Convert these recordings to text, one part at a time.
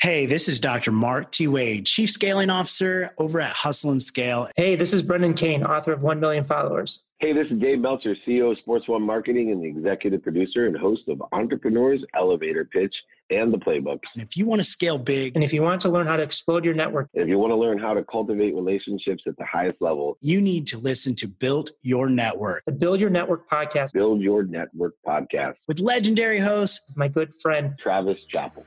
Hey, this is Dr. Mark T. Wade, Chief Scaling Officer over at Hustle and Scale. Hey, this is Brendan Kane, author of 1 Million Followers. Hey, this is Dave Meltzer, CEO of Sports One Marketing and the executive producer and host of Entrepreneurs Elevator Pitch and the Playbook. And if you want to scale big, and if you want to learn how to explode your network, if you want to learn how to cultivate relationships at the highest level, you need to listen to Build Your Network, the Build Your Network podcast. Build Your Network podcast with legendary host, my good friend, Travis Chappell.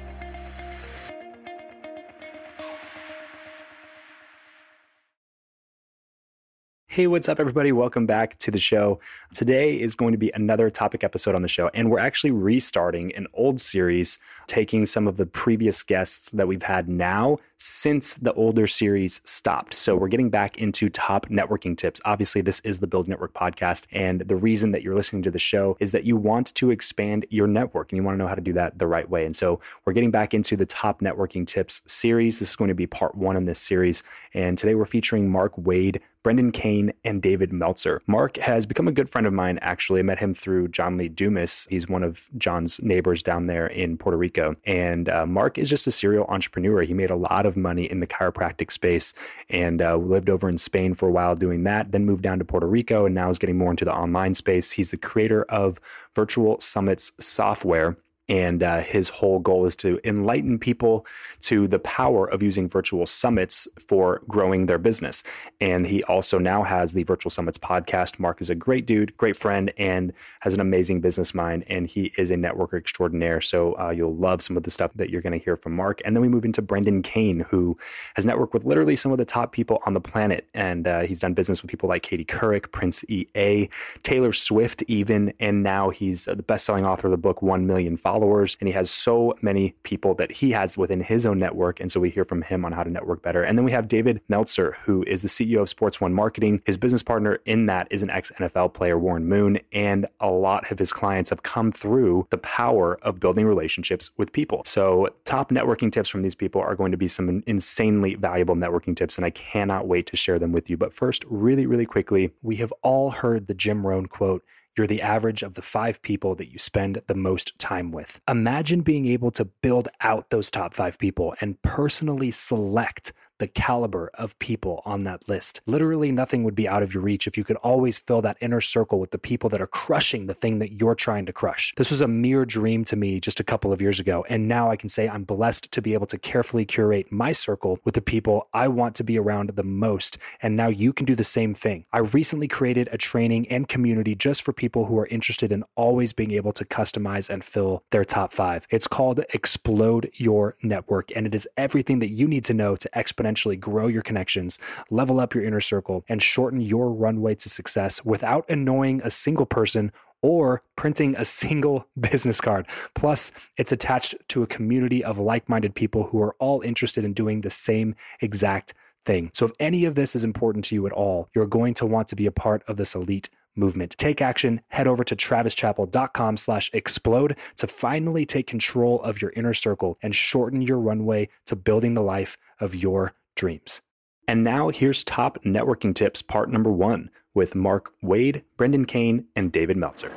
Hey, what's up, everybody? Welcome back to the show. Today is going to be another topic episode on the show, and we're actually restarting an old series, taking some of the previous guests that we've had now since the older series stopped. So we're getting back into top networking tips. Obviously, this is the Build Network podcast, and the reason that you're listening to the show is that you want to expand your network and you want to know how to do that the right way. And so we're getting back into the top networking tips series. This is going to be part one in this series, and today we're featuring Mark Wade Brendan Kane, and David Meltzer. Mark has become a good friend of mine, actually. I met him through John Lee Dumas. He's one of John's neighbors down there in Puerto Rico. And uh, Mark is just a serial entrepreneur. He made a lot of money in the chiropractic space and uh, lived over in Spain for a while doing that, then moved down to Puerto Rico and now is getting more into the online space. He's the creator of Virtual Summits software and uh, his whole goal is to enlighten people to the power of using virtual summits for growing their business. And he also now has the Virtual Summits podcast. Mark is a great dude, great friend, and has an amazing business mind. And he is a networker extraordinaire. So uh, you'll love some of the stuff that you're going to hear from Mark. And then we move into Brendan Kane, who has networked with literally some of the top people on the planet. And uh, he's done business with people like Katie Couric, Prince EA, Taylor Swift, even. And now he's the best selling author of the book, 1 Million Followers followers and he has so many people that he has within his own network. And so we hear from him on how to network better. And then we have David Meltzer, who is the CEO of Sports One Marketing. His business partner in that is an ex NFL player, Warren Moon. And a lot of his clients have come through the power of building relationships with people. So, top networking tips from these people are going to be some insanely valuable networking tips. And I cannot wait to share them with you. But first, really, really quickly, we have all heard the Jim Rohn quote you're the average of the five people that you spend the most time with. Imagine being able to build out those top five people and personally select the caliber of people on that list. Literally nothing would be out of your reach if you could always fill that inner circle with the people that are crushing the thing that you're trying to crush. This was a mere dream to me just a couple of years ago, and now I can say I'm blessed to be able to carefully curate my circle with the people I want to be around the most, and now you can do the same thing. I recently created a training and community just for people who are interested in always being able to customize and fill their top 5. It's called Explode Your Network, and it is everything that you need to know to exponentially exponentially grow your connections, level up your inner circle, and shorten your runway to success without annoying a single person or printing a single business card. Plus, it's attached to a community of like minded people who are all interested in doing the same exact thing. So, if any of this is important to you at all, you're going to want to be a part of this elite movement. Take action. Head over to travischappell.com slash explode to finally take control of your inner circle and shorten your runway to building the life of your dreams. And now here's top networking tips, part number one, with Mark Wade, Brendan Kane, and David Meltzer.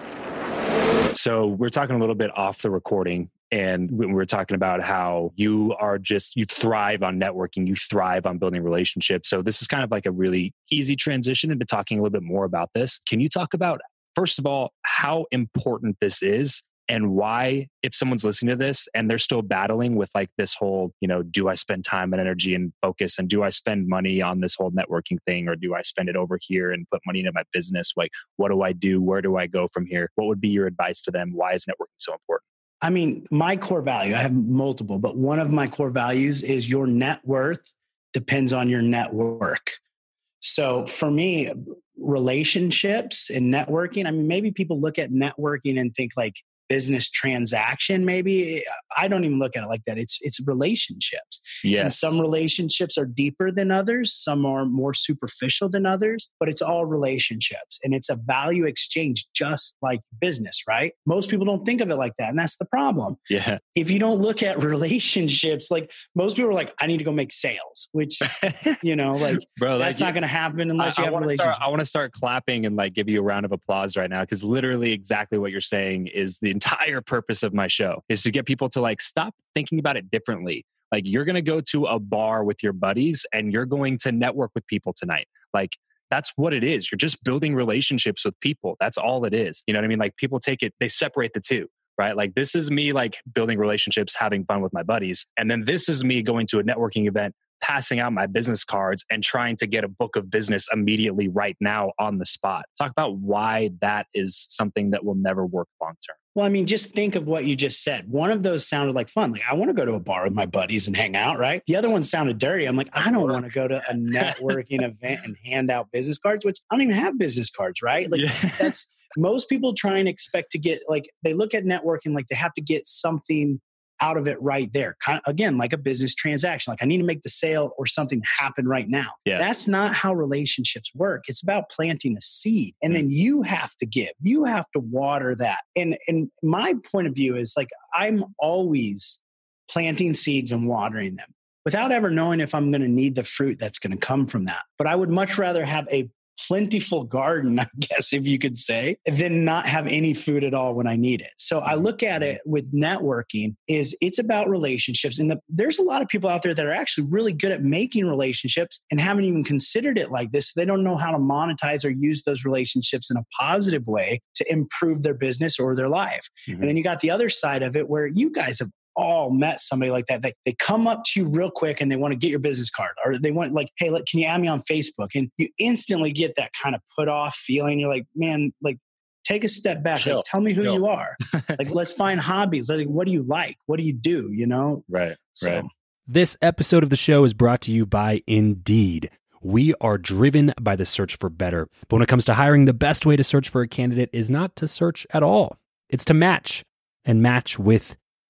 So we're talking a little bit off the recording and we were talking about how you are just you thrive on networking you thrive on building relationships so this is kind of like a really easy transition into talking a little bit more about this can you talk about first of all how important this is and why if someone's listening to this and they're still battling with like this whole you know do i spend time and energy and focus and do i spend money on this whole networking thing or do i spend it over here and put money into my business? Like what do i do? Where do i go from here? What would be your advice to them? Why is networking so important? I mean, my core value, I have multiple, but one of my core values is your net worth depends on your network. So for me, relationships and networking, I mean, maybe people look at networking and think like business transaction maybe i don't even look at it like that. It's it's relationships. Yes. and some relationships are deeper than others. Some are more superficial than others but it's all relationships and it's a value exchange just like business right? Most people don't think of it like that and that's the problem. Yeah. If you don't look at relationships like most people are like i need to go make sales which you know like bro that's like, not going to happen unless I, you have I relationships start, i want to start clapping and like give you a round of applause right now because literally exactly what you're saying is the entire purpose of my show is to get people to like stop thinking about it differently. Like you're going to go to a bar with your buddies and you're going to network with people tonight. Like that's what it is. You're just building relationships with people. That's all it is. You know what I mean? Like people take it, they separate the two, right? Like this is me like building relationships, having fun with my buddies. And then this is me going to a networking event passing out my business cards and trying to get a book of business immediately right now on the spot. Talk about why that is something that will never work long term. Well, I mean, just think of what you just said. One of those sounded like fun. Like, I want to go to a bar with my buddies and hang out, right? The other one sounded dirty. I'm like, I don't want to go to a networking event and hand out business cards, which I don't even have business cards, right? Like, yeah. that's most people try and expect to get, like, they look at networking like they have to get something out of it right there. Kind of, again, like a business transaction. Like I need to make the sale or something happen right now. Yeah. That's not how relationships work. It's about planting a seed. And mm. then you have to give. You have to water that. And and my point of view is like I'm always planting seeds and watering them without ever knowing if I'm going to need the fruit that's going to come from that. But I would much rather have a plentiful garden, I guess, if you could say, than not have any food at all when I need it. So I look at it with networking is it's about relationships. And the, there's a lot of people out there that are actually really good at making relationships and haven't even considered it like this. They don't know how to monetize or use those relationships in a positive way to improve their business or their life. Mm-hmm. And then you got the other side of it where you guys have all met somebody like that. They, they come up to you real quick and they want to get your business card or they want like, hey, look, can you add me on Facebook? And you instantly get that kind of put off feeling. You're like, man, like take a step back. Like, tell me who Chill. you are. like, let's find hobbies. Like, what do you like? What do you do? You know? Right. So, right. This episode of the show is brought to you by Indeed. We are driven by the search for better. But when it comes to hiring, the best way to search for a candidate is not to search at all. It's to match and match with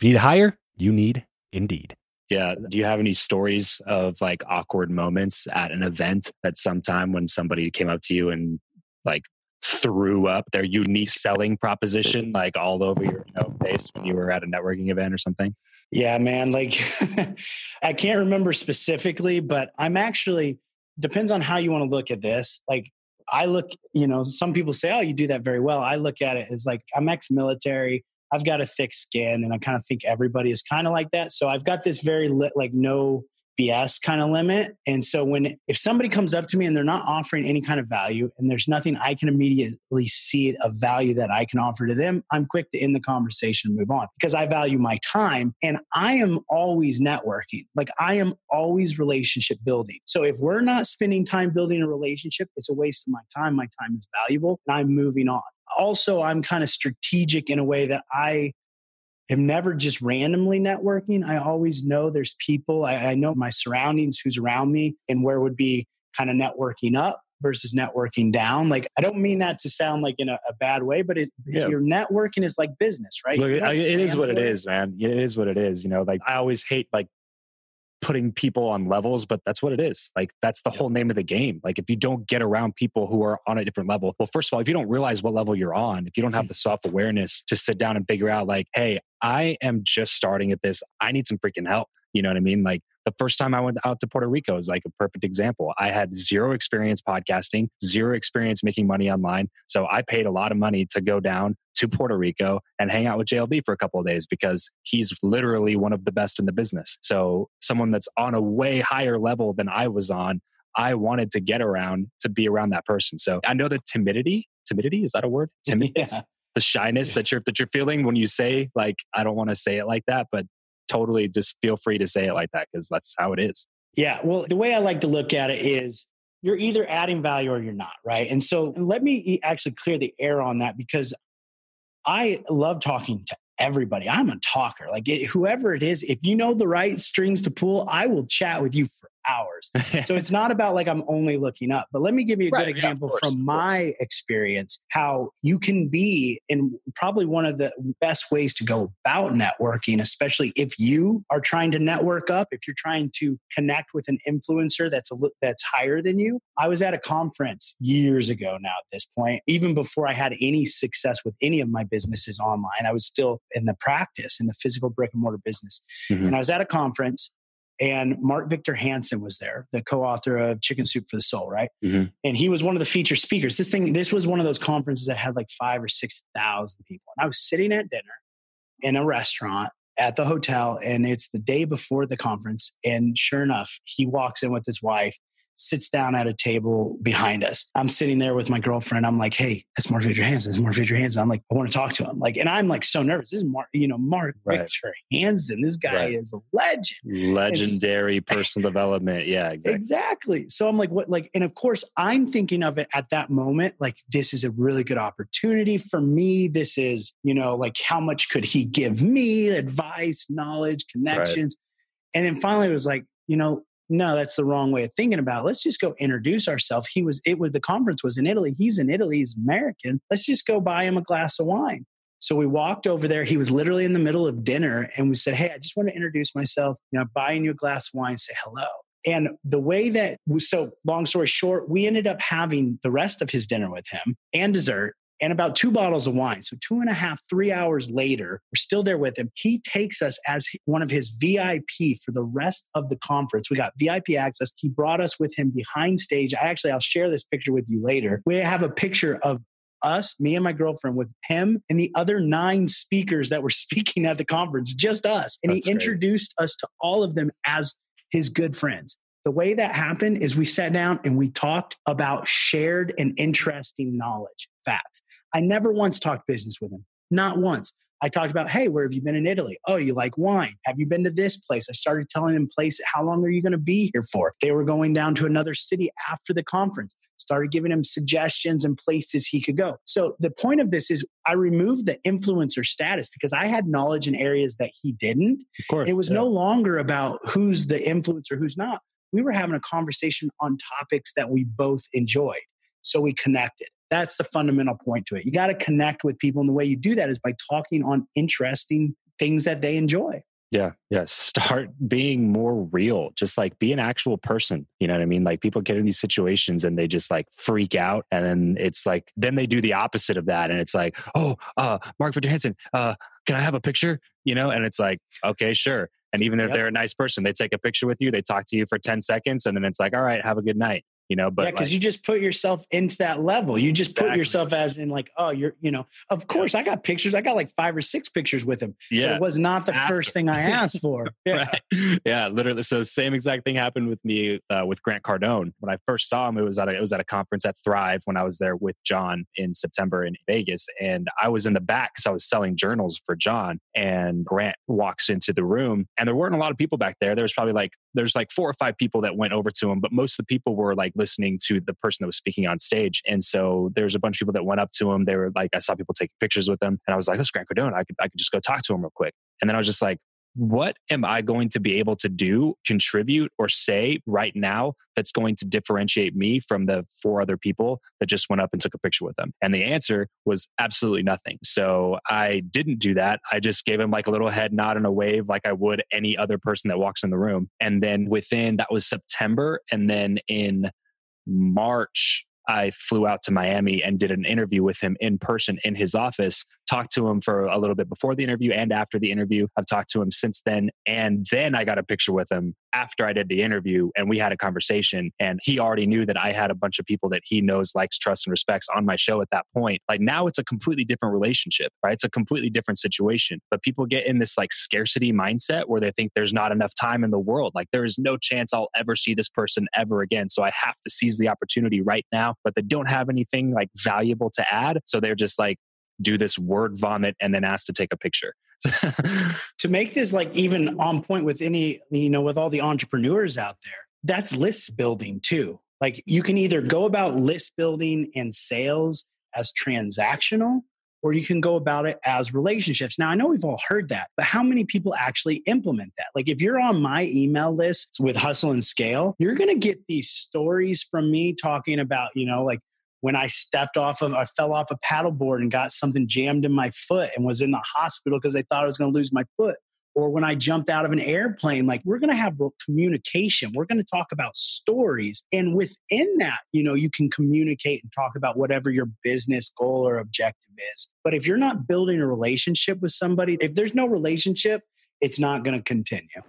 If you need to hire, you need Indeed. Yeah. Do you have any stories of like awkward moments at an event at some time when somebody came up to you and like threw up their unique selling proposition like all over your you know, face when you were at a networking event or something? Yeah, man. Like, I can't remember specifically, but I'm actually, depends on how you want to look at this. Like, I look, you know, some people say, oh, you do that very well. I look at it as like, I'm ex military. I've got a thick skin, and I kind of think everybody is kind of like that. So I've got this very lit, like, no BS kind of limit. And so when if somebody comes up to me and they're not offering any kind of value and there's nothing I can immediately see of value that I can offer to them, I'm quick to end the conversation and move on because I value my time and I am always networking. Like I am always relationship building. So if we're not spending time building a relationship, it's a waste of my time. My time is valuable and I'm moving on. Also, I'm kind of strategic in a way that I am never just randomly networking. I always know there's people, I, I know my surroundings, who's around me, and where would be kind of networking up versus networking down. Like, I don't mean that to sound like in a, a bad way, but it, yeah. your networking is like business, right? Look, it is what it is, man. It is what it is. You know, like I always hate like putting people on levels, but that's what it is. Like that's the whole name of the game. Like if you don't get around people who are on a different level, well, first of all, if you don't realize what level you're on, if you don't have mm. the self awareness to sit down and figure out, like, hey, I am just starting at this. I need some freaking help. You know what I mean? Like the first time I went out to Puerto Rico is like a perfect example. I had zero experience podcasting, zero experience making money online. So I paid a lot of money to go down to Puerto Rico and hang out with JLD for a couple of days because he's literally one of the best in the business. So someone that's on a way higher level than I was on, I wanted to get around to be around that person. So I know the timidity, timidity, is that a word? Timidity. Yeah. The shyness that you're that you're feeling when you say like I don't want to say it like that, but totally just feel free to say it like that because that's how it is. Yeah. Well, the way I like to look at it is you're either adding value or you're not, right? And so let me actually clear the air on that because I love talking to everybody. I'm a talker. Like whoever it is, if you know the right strings to pull, I will chat with you for hours. so it's not about like I'm only looking up. But let me give you a right, good example yeah, from my experience how you can be in probably one of the best ways to go about networking, especially if you are trying to network up, if you're trying to connect with an influencer that's a that's higher than you. I was at a conference years ago now at this point, even before I had any success with any of my businesses online. I was still in the practice in the physical brick and mortar business. Mm-hmm. And I was at a conference and Mark Victor Hansen was there, the co-author of Chicken Soup for the Soul, right? Mm-hmm. And he was one of the feature speakers. This thing, this was one of those conferences that had like five or six thousand people. And I was sitting at dinner in a restaurant at the hotel, and it's the day before the conference. And sure enough, he walks in with his wife sits down at a table behind us. I'm sitting there with my girlfriend. I'm like, hey, that's Mark Victor Hansen. That's Mark Victor Hansen. I'm like, I want to talk to him. Like, and I'm like so nervous. This is Mark, you know, Mark right. Victor Hansen. This guy right. is a legend. Legendary it's, personal development. Yeah, exactly. Exactly. So I'm like, what, like, and of course, I'm thinking of it at that moment, like, this is a really good opportunity for me. This is, you know, like, how much could he give me? Advice, knowledge, connections. Right. And then finally, it was like, you know, no, that's the wrong way of thinking about it. Let's just go introduce ourselves. He was, it was, the conference was in Italy. He's in Italy. He's American. Let's just go buy him a glass of wine. So we walked over there. He was literally in the middle of dinner and we said, Hey, I just want to introduce myself. You know, buying you a glass of wine, say hello. And the way that, so long story short, we ended up having the rest of his dinner with him and dessert and about two bottles of wine. So, two and a half, three hours later, we're still there with him. He takes us as one of his VIP for the rest of the conference. We got VIP access. He brought us with him behind stage. I actually, I'll share this picture with you later. We have a picture of us, me and my girlfriend, with him and the other nine speakers that were speaking at the conference, just us. And That's he introduced great. us to all of them as his good friends. The way that happened is we sat down and we talked about shared and interesting knowledge, facts. I never once talked business with him, not once. I talked about, hey, where have you been in Italy? Oh, you like wine? Have you been to this place? I started telling them places. How long are you going to be here for? They were going down to another city after the conference. Started giving him suggestions and places he could go. So the point of this is I removed the influencer status because I had knowledge in areas that he didn't. Of course, it was yeah. no longer about who's the influencer, who's not. We were having a conversation on topics that we both enjoyed. So we connected. That's the fundamental point to it. You got to connect with people. And the way you do that is by talking on interesting things that they enjoy. Yeah, yeah. Start being more real. Just like be an actual person. You know what I mean? Like people get in these situations and they just like freak out, and then it's like then they do the opposite of that, and it's like, oh, uh, Mark Victor uh, can I have a picture? You know, and it's like, okay, sure. And even if yep. they're a nice person, they take a picture with you, they talk to you for 10 seconds, and then it's like, all right, have a good night you know but yeah because like, you just put yourself into that level you just put exactly. yourself as in like oh you're you know of course i got pictures i got like five or six pictures with him yeah it was not the After. first thing i asked for yeah. right. yeah literally so same exact thing happened with me uh, with grant cardone when i first saw him it was at a, it was at a conference at thrive when i was there with john in september in vegas and i was in the back because i was selling journals for john and grant walks into the room and there weren't a lot of people back there there was probably like there's like four or five people that went over to him but most of the people were like listening to the person that was speaking on stage. And so there's a bunch of people that went up to him. They were like, I saw people taking pictures with them. And I was like, that's Grant Cardone. I could, I could just go talk to him real quick. And then I was just like, what am I going to be able to do, contribute, or say right now that's going to differentiate me from the four other people that just went up and took a picture with them? And the answer was absolutely nothing. So I didn't do that. I just gave him like a little head nod and a wave like I would any other person that walks in the room. And then within that was September. And then in March, I flew out to Miami and did an interview with him in person in his office talked to him for a little bit before the interview and after the interview. I've talked to him since then. And then I got a picture with him after I did the interview and we had a conversation. And he already knew that I had a bunch of people that he knows, likes, trusts, and respects on my show at that point. Like now it's a completely different relationship, right? It's a completely different situation. But people get in this like scarcity mindset where they think there's not enough time in the world. Like there is no chance I'll ever see this person ever again. So I have to seize the opportunity right now. But they don't have anything like valuable to add. So they're just like, do this word vomit and then ask to take a picture. to make this like even on point with any, you know, with all the entrepreneurs out there, that's list building too. Like you can either go about list building and sales as transactional or you can go about it as relationships. Now, I know we've all heard that, but how many people actually implement that? Like, if you're on my email list with Hustle and Scale, you're going to get these stories from me talking about, you know, like when I stepped off of, I fell off a paddleboard and got something jammed in my foot and was in the hospital because they thought I was going to lose my foot. Or when I jumped out of an airplane, like we're going to have communication. We're going to talk about stories. And within that, you know, you can communicate and talk about whatever your business goal or objective is. But if you're not building a relationship with somebody, if there's no relationship, it's not going to continue.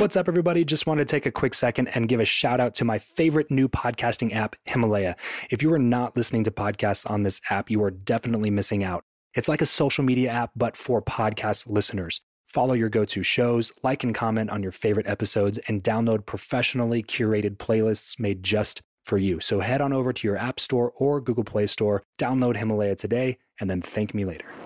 What's up, everybody? Just want to take a quick second and give a shout out to my favorite new podcasting app, Himalaya. If you are not listening to podcasts on this app, you are definitely missing out. It's like a social media app, but for podcast listeners. Follow your go to shows, like and comment on your favorite episodes, and download professionally curated playlists made just for you. So head on over to your App Store or Google Play Store, download Himalaya today, and then thank me later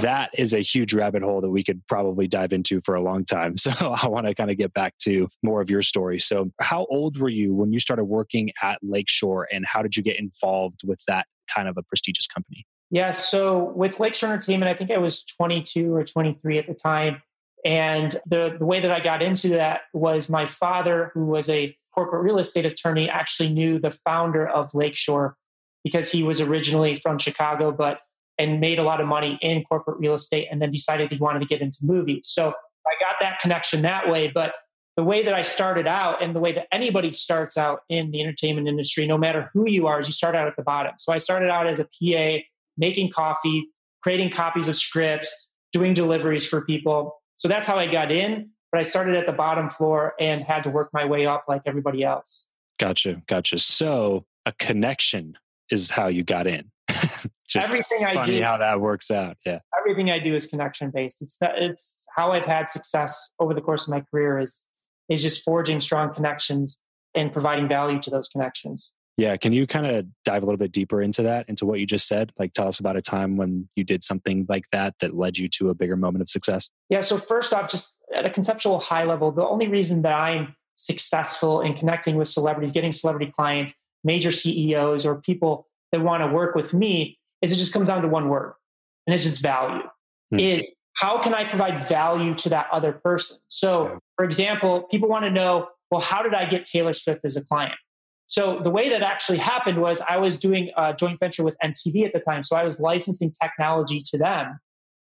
that is a huge rabbit hole that we could probably dive into for a long time. So I want to kind of get back to more of your story. So, how old were you when you started working at Lakeshore, and how did you get involved with that kind of a prestigious company? Yeah, so with Lakeshore Entertainment, I think I was 22 or 23 at the time. And the, the way that I got into that was my father, who was a corporate real estate attorney, actually knew the founder of Lakeshore because he was originally from Chicago, but and made a lot of money in corporate real estate and then decided he wanted to get into movies. So I got that connection that way. But the way that I started out and the way that anybody starts out in the entertainment industry, no matter who you are, is you start out at the bottom. So I started out as a PA, making coffee, creating copies of scripts, doing deliveries for people. So that's how I got in. But I started at the bottom floor and had to work my way up like everybody else. Gotcha. Gotcha. So a connection is how you got in. Just everything I funny do, how that works out. Yeah. Everything I do is connection based. It's that it's how I've had success over the course of my career is is just forging strong connections and providing value to those connections. Yeah. Can you kind of dive a little bit deeper into that, into what you just said? Like tell us about a time when you did something like that that led you to a bigger moment of success? Yeah. So, first off, just at a conceptual high level, the only reason that I'm successful in connecting with celebrities, getting celebrity clients, major CEOs, or people that want to work with me is it just comes down to one word, and it's just value. Hmm. Is how can I provide value to that other person? So, for example, people want to know, well, how did I get Taylor Swift as a client? So the way that actually happened was I was doing a joint venture with MTV at the time. So I was licensing technology to them.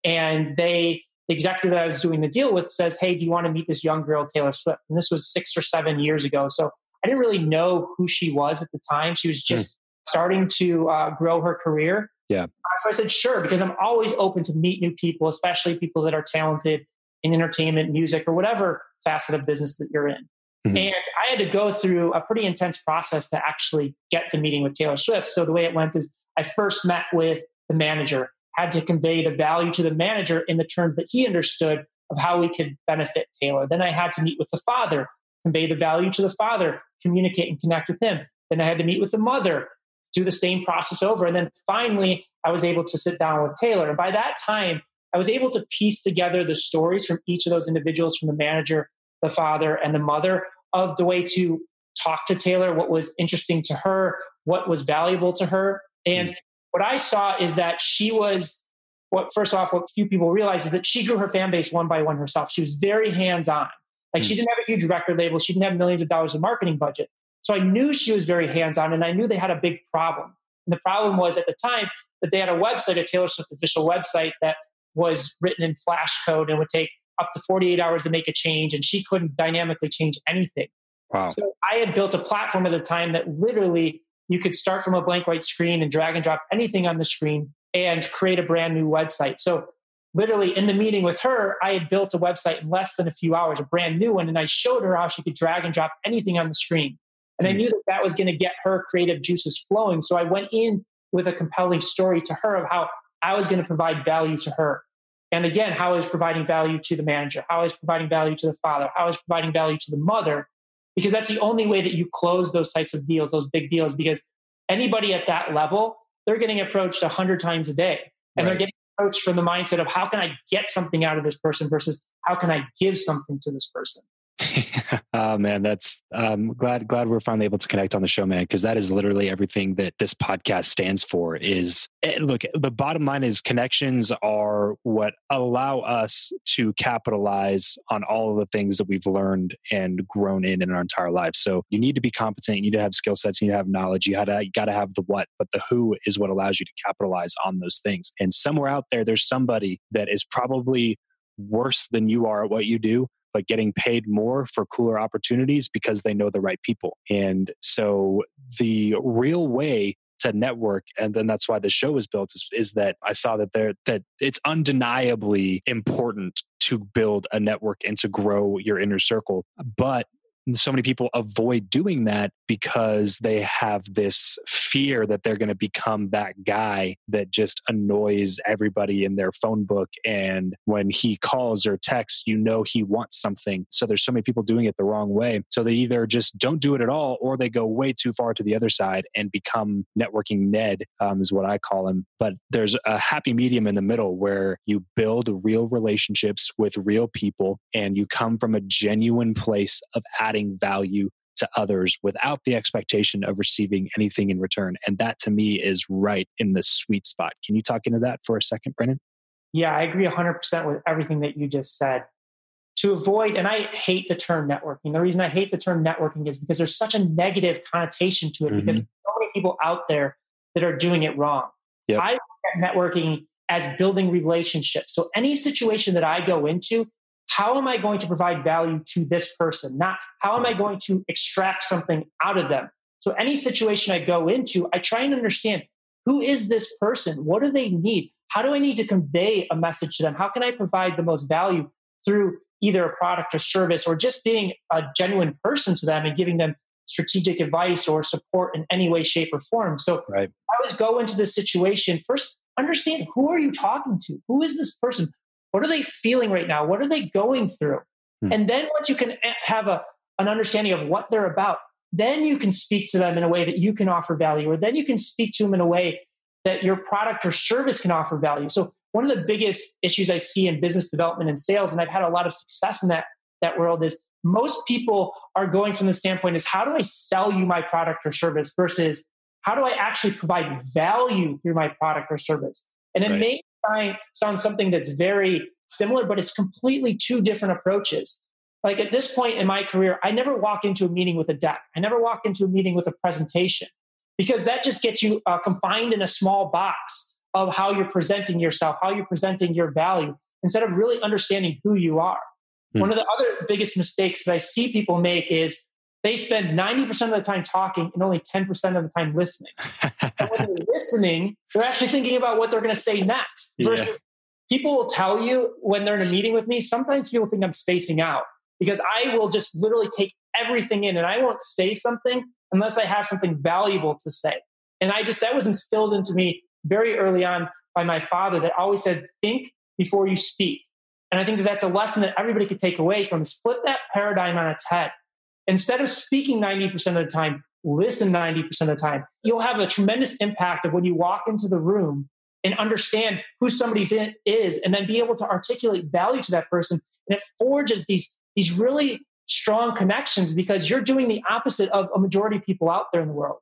And they, the executive that I was doing the deal with says, Hey, do you want to meet this young girl, Taylor Swift? And this was six or seven years ago. So I didn't really know who she was at the time. She was just mm. Starting to uh, grow her career. Yeah. Uh, so I said, sure, because I'm always open to meet new people, especially people that are talented in entertainment, music, or whatever facet of business that you're in. Mm-hmm. And I had to go through a pretty intense process to actually get the meeting with Taylor Swift. So the way it went is I first met with the manager, had to convey the value to the manager in the terms that he understood of how we could benefit Taylor. Then I had to meet with the father, convey the value to the father, communicate and connect with him. Then I had to meet with the mother, do the same process over. And then finally, I was able to sit down with Taylor. And by that time, I was able to piece together the stories from each of those individuals, from the manager the father and the mother of the way to talk to Taylor, what was interesting to her, what was valuable to her. And mm. what I saw is that she was what first off, what few people realize is that she grew her fan base one by one herself. She was very hands-on. Like mm. she didn't have a huge record label, she didn't have millions of dollars in marketing budget. So I knew she was very hands-on and I knew they had a big problem. And the problem was at the time that they had a website, a Taylor Swift official website that was written in Flash code and would take up to 48 hours to make a change, and she couldn't dynamically change anything. Wow. So I had built a platform at the time that literally you could start from a blank white screen and drag and drop anything on the screen and create a brand new website. So literally in the meeting with her, I had built a website in less than a few hours, a brand new one, and I showed her how she could drag and drop anything on the screen. And I hmm. knew that that was going to get her creative juices flowing. So I went in with a compelling story to her of how I was going to provide value to her. And again, how is providing value to the manager? How is providing value to the father? How is providing value to the mother? Because that's the only way that you close those types of deals, those big deals, because anybody at that level, they're getting approached a hundred times a day. And right. they're getting approached from the mindset of how can I get something out of this person versus how can I give something to this person? oh man, that's um glad glad we're finally able to connect on the show, man, because that is literally everything that this podcast stands for. Is eh, look, the bottom line is connections are what allow us to capitalize on all of the things that we've learned and grown in in our entire lives. So you need to be competent, you need to have skill sets, you need to have knowledge, you gotta you gotta have the what, but the who is what allows you to capitalize on those things. And somewhere out there, there's somebody that is probably worse than you are at what you do but getting paid more for cooler opportunities because they know the right people. And so the real way to network and then that's why the show was built is, is that i saw that there that it's undeniably important to build a network and to grow your inner circle but so many people avoid doing that because they have this fear that they're going to become that guy that just annoys everybody in their phone book. And when he calls or texts, you know he wants something. So there's so many people doing it the wrong way. So they either just don't do it at all or they go way too far to the other side and become networking Ned, um, is what I call him. But there's a happy medium in the middle where you build real relationships with real people and you come from a genuine place of adding value to others without the expectation of receiving anything in return. And that to me is right in the sweet spot. Can you talk into that for a second, Brendan? Yeah, I agree 100% with everything that you just said. to avoid, and I hate the term networking. The reason I hate the term networking is because there's such a negative connotation to it mm-hmm. because so many people out there that are doing it wrong. Yep. I look at networking as building relationships. So any situation that I go into, how am I going to provide value to this person? Not how am I going to extract something out of them? So any situation I go into, I try and understand who is this person? What do they need? How do I need to convey a message to them? How can I provide the most value through either a product or service or just being a genuine person to them and giving them strategic advice or support in any way, shape, or form? So right. I always go into this situation first, understand who are you talking to? Who is this person? What are they feeling right now? What are they going through? Hmm. And then once you can have a, an understanding of what they're about, then you can speak to them in a way that you can offer value, or then you can speak to them in a way that your product or service can offer value. So one of the biggest issues I see in business development and sales, and I've had a lot of success in that that world, is most people are going from the standpoint is how do I sell you my product or service versus how do I actually provide value through my product or service? And it right. may sound, sound something that's very similar, but it's completely two different approaches. Like at this point in my career, I never walk into a meeting with a deck. I never walk into a meeting with a presentation because that just gets you uh, confined in a small box of how you're presenting yourself, how you're presenting your value, instead of really understanding who you are. Hmm. One of the other biggest mistakes that I see people make is they spend 90% of the time talking and only 10% of the time listening. and when they're listening, they're actually thinking about what they're going to say next versus yeah. people will tell you when they're in a meeting with me, sometimes people think I'm spacing out because I will just literally take everything in and I won't say something unless I have something valuable to say. And I just, that was instilled into me very early on by my father that always said, think before you speak. And I think that that's a lesson that everybody could take away from is flip that paradigm on its head. Instead of speaking 90% of the time, listen 90% of the time. You'll have a tremendous impact of when you walk into the room and understand who somebody is and then be able to articulate value to that person. And it forges these these really strong connections because you're doing the opposite of a majority of people out there in the world.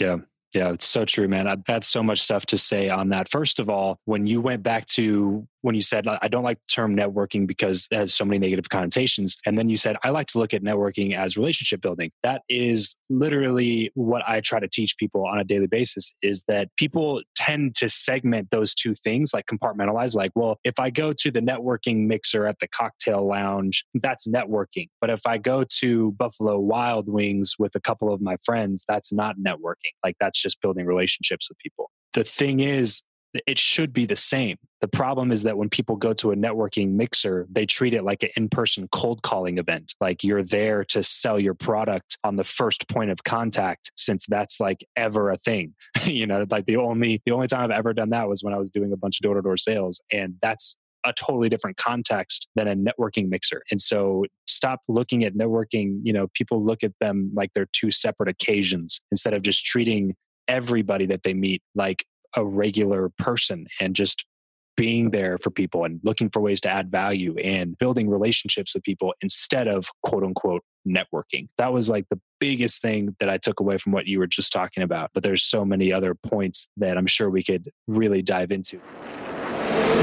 Yeah. Yeah, it's so true, man. I've had so much stuff to say on that. First of all, when you went back to when you said, I don't like the term networking because it has so many negative connotations. And then you said, I like to look at networking as relationship building. That is literally what I try to teach people on a daily basis is that people tend to segment those two things, like compartmentalize, like, well, if I go to the networking mixer at the cocktail lounge, that's networking. But if I go to Buffalo Wild Wings with a couple of my friends, that's not networking. Like, that's just building relationships with people. The thing is, it should be the same. The problem is that when people go to a networking mixer, they treat it like an in person cold calling event. Like you're there to sell your product on the first point of contact, since that's like ever a thing. you know, like the only the only time I've ever done that was when I was doing a bunch of door to door sales, and that's a totally different context than a networking mixer. And so stop looking at networking, you know, people look at them like they're two separate occasions instead of just treating everybody that they meet like a regular person and just being there for people and looking for ways to add value and building relationships with people instead of quote unquote networking. That was like the biggest thing that I took away from what you were just talking about. But there's so many other points that I'm sure we could really dive into.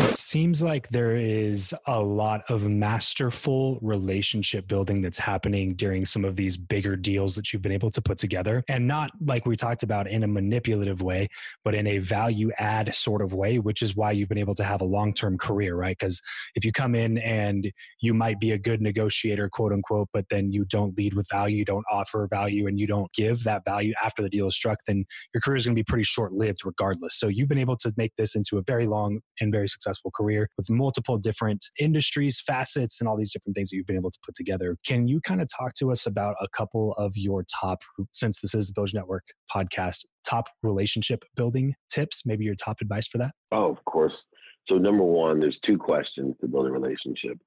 It seems like there is a lot of masterful relationship building that's happening during some of these bigger deals that you've been able to put together. And not like we talked about in a manipulative way, but in a value add sort of way, which is why you've been able to have a long term career, right? Because if you come in and you might be a good negotiator, quote unquote, but then you don't lead with value, you don't offer value, and you don't give that value after the deal is struck, then your career is going to be pretty short lived regardless. So you've been able to make this into a very long and very successful career with multiple different industries, facets, and all these different things that you've been able to put together. Can you kind of talk to us about a couple of your top, since this is the Build Your Network podcast, top relationship building tips? Maybe your top advice for that? Oh, of course. So, number one, there's two questions to build a relationship.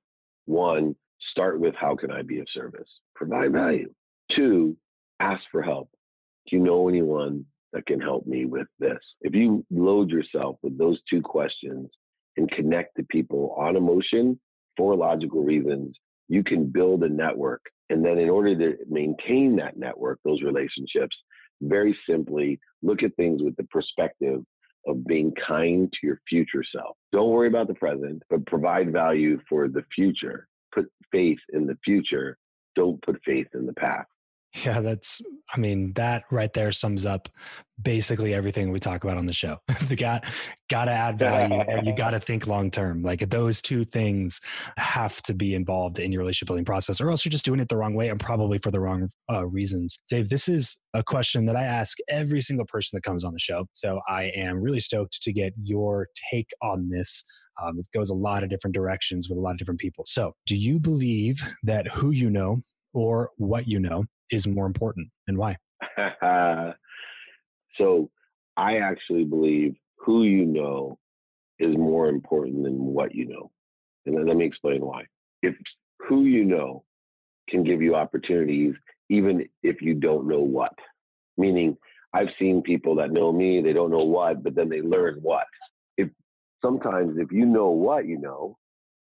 One, start with how can I be of service? Provide value. Two, ask for help. Do you know anyone that can help me with this? If you load yourself with those two questions and connect to people on emotion for logical reasons, you can build a network. And then, in order to maintain that network, those relationships, very simply look at things with the perspective of being kind to your future self. Don't worry about the present, but provide value for the future. put faith in the future. Don't put faith in the past. Yeah, that's, I mean, that right there sums up basically everything we talk about on the show. the got, got to add value and you got to think long term. Like those two things have to be involved in your relationship building process, or else you're just doing it the wrong way and probably for the wrong uh, reasons. Dave, this is a question that I ask every single person that comes on the show. So I am really stoked to get your take on this. Um, it goes a lot of different directions with a lot of different people. So, do you believe that who you know or what you know is more important and why? so I actually believe who you know is more important than what you know. And let me explain why. If who you know can give you opportunities, even if you don't know what, meaning I've seen people that know me, they don't know what, but then they learn what. If sometimes if you know what you know,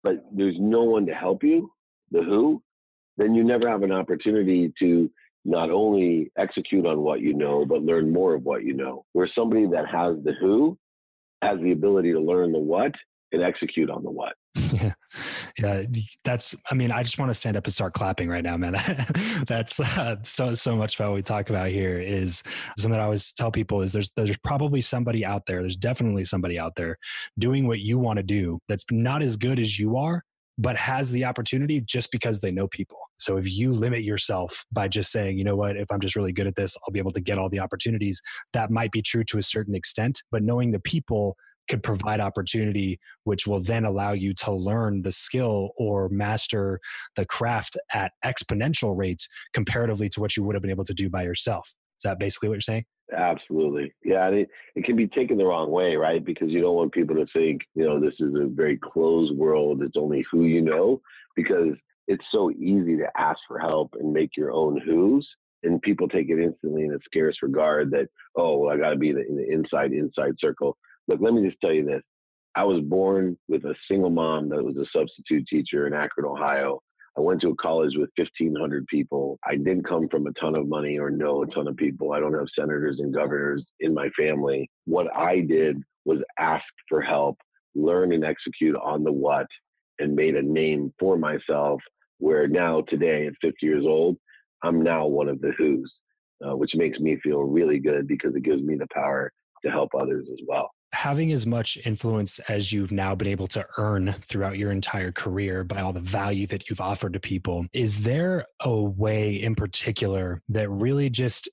but there's no one to help you, the who, then you never have an opportunity to not only execute on what you know, but learn more of what you know. Where somebody that has the who has the ability to learn the what and execute on the what. Yeah, yeah. That's. I mean, I just want to stand up and start clapping right now, man. that's uh, so so much about what we talk about here. Is something I always tell people is there's there's probably somebody out there. There's definitely somebody out there doing what you want to do that's not as good as you are, but has the opportunity just because they know people. So if you limit yourself by just saying, you know what, if I'm just really good at this, I'll be able to get all the opportunities, that might be true to a certain extent. But knowing the people could provide opportunity, which will then allow you to learn the skill or master the craft at exponential rates comparatively to what you would have been able to do by yourself. Is that basically what you're saying? Absolutely. Yeah. It, it can be taken the wrong way, right? Because you don't want people to think, you know, this is a very closed world. It's only who you know, because it's so easy to ask for help and make your own who's. And people take it instantly in a scarce regard that, oh, well, I got to be in the, in the inside, inside circle. Look, let me just tell you this. I was born with a single mom that was a substitute teacher in Akron, Ohio. I went to a college with 1,500 people. I didn't come from a ton of money or know a ton of people. I don't have senators and governors in my family. What I did was ask for help, learn and execute on the what, and made a name for myself. Where now, today, at 50 years old, I'm now one of the who's, uh, which makes me feel really good because it gives me the power to help others as well having as much influence as you've now been able to earn throughout your entire career by all the value that you've offered to people, is there a way in particular that really just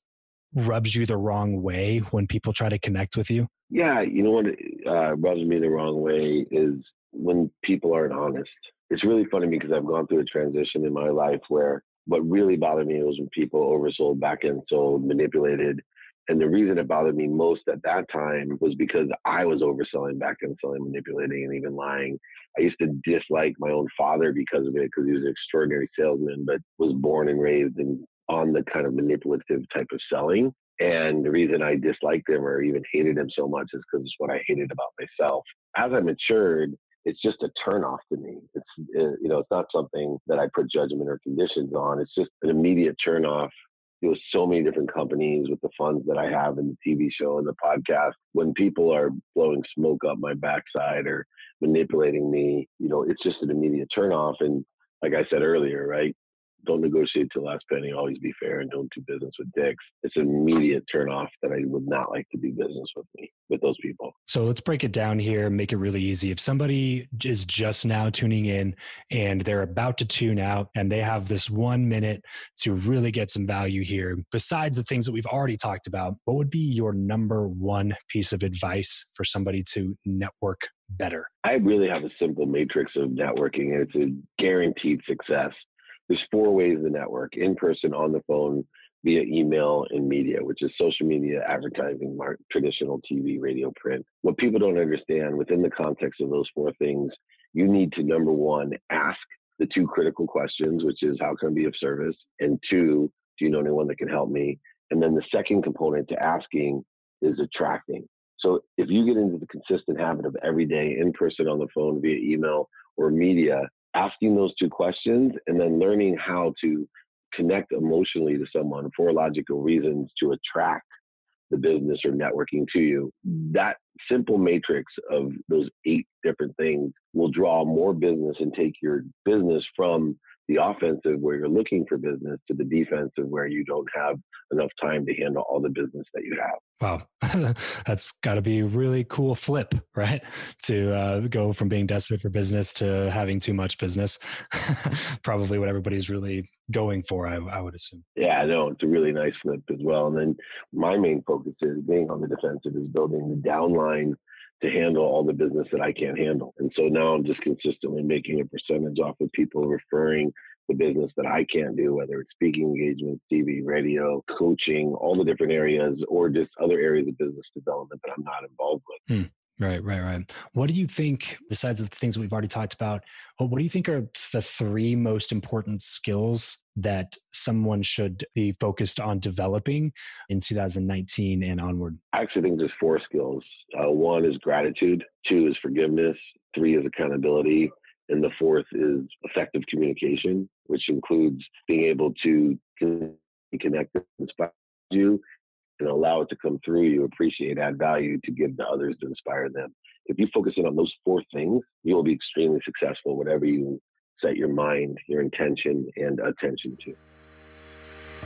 rubs you the wrong way when people try to connect with you? Yeah, you know what uh, rubs me the wrong way is when people aren't honest. It's really funny because I've gone through a transition in my life where what really bothered me was when people oversold, back end sold, manipulated, and the reason it bothered me most at that time was because I was overselling, back and selling, manipulating, and even lying. I used to dislike my own father because of it, because he was an extraordinary salesman, but was born and raised in, on the kind of manipulative type of selling. And the reason I disliked him or even hated him so much is because it's what I hated about myself. As I matured, it's just a turnoff to me. It's uh, you know, it's not something that I put judgment or conditions on. It's just an immediate turnoff there was so many different companies with the funds that I have in the TV show and the podcast. When people are blowing smoke up my backside or manipulating me, you know, it's just an immediate turnoff. And like I said earlier, right? Don't negotiate to the last penny, always be fair, and don't do business with dicks. It's an immediate turnoff that I would not like to do business with me, with those people. So let's break it down here, make it really easy. If somebody is just now tuning in and they're about to tune out and they have this one minute to really get some value here, besides the things that we've already talked about, what would be your number one piece of advice for somebody to network better? I really have a simple matrix of networking, and it's a guaranteed success there's four ways to network in person, on the phone, via email, and media, which is social media, advertising, traditional TV, radio, print. What people don't understand within the context of those four things, you need to number one, ask the two critical questions, which is how can I be of service? And two, do you know anyone that can help me? And then the second component to asking is attracting. So if you get into the consistent habit of every day in person, on the phone, via email, or media, asking those two questions and then learning how to connect emotionally to someone for logical reasons to attract the business or networking to you. Mm. That simple matrix of those eight different things will draw more business and take your business from the offensive where you're looking for business to the defensive where you don't have enough time to handle all the business that you have. Wow, that's got to be a really cool flip, right? To uh, go from being desperate for business to having too much business. Probably what everybody's really going for, I, I would assume. Yeah, no, it's a really nice flip as well. And then my main focus is being on the defensive is building the downline to handle all the business that I can't handle. And so now I'm just consistently making a percentage off of people referring the business that I can't do, whether it's speaking engagements, TV, radio, coaching, all the different areas, or just other areas of business development that I'm not involved with. Hmm. Right, right, right. What do you think, besides the things we've already talked about, what do you think are the three most important skills that someone should be focused on developing in 2019 and onward? I actually think there's four skills. Uh, one is gratitude, two is forgiveness, three is accountability, and the fourth is effective communication, which includes being able to connect and inspire you and allow it to come through you, appreciate, add value to give to others to inspire them. If you focus in on those four things, you will be extremely successful, whatever you set your mind, your intention, and attention to.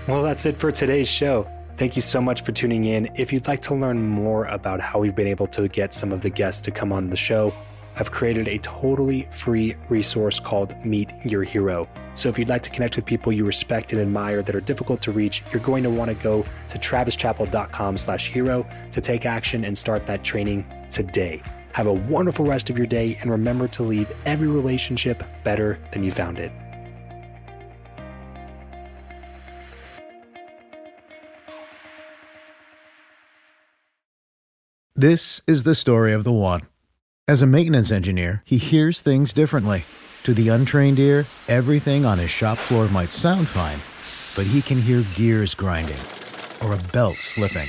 Well, that's it for today's show. Thank you so much for tuning in. If you'd like to learn more about how we've been able to get some of the guests to come on the show, I've created a totally free resource called Meet Your Hero. So if you'd like to connect with people you respect and admire that are difficult to reach, you're going to want to go to travischappell.com slash hero to take action and start that training today. Have a wonderful rest of your day and remember to leave every relationship better than you found it. This is the story of the one. As a maintenance engineer, he hears things differently. To the untrained ear, everything on his shop floor might sound fine, but he can hear gears grinding or a belt slipping.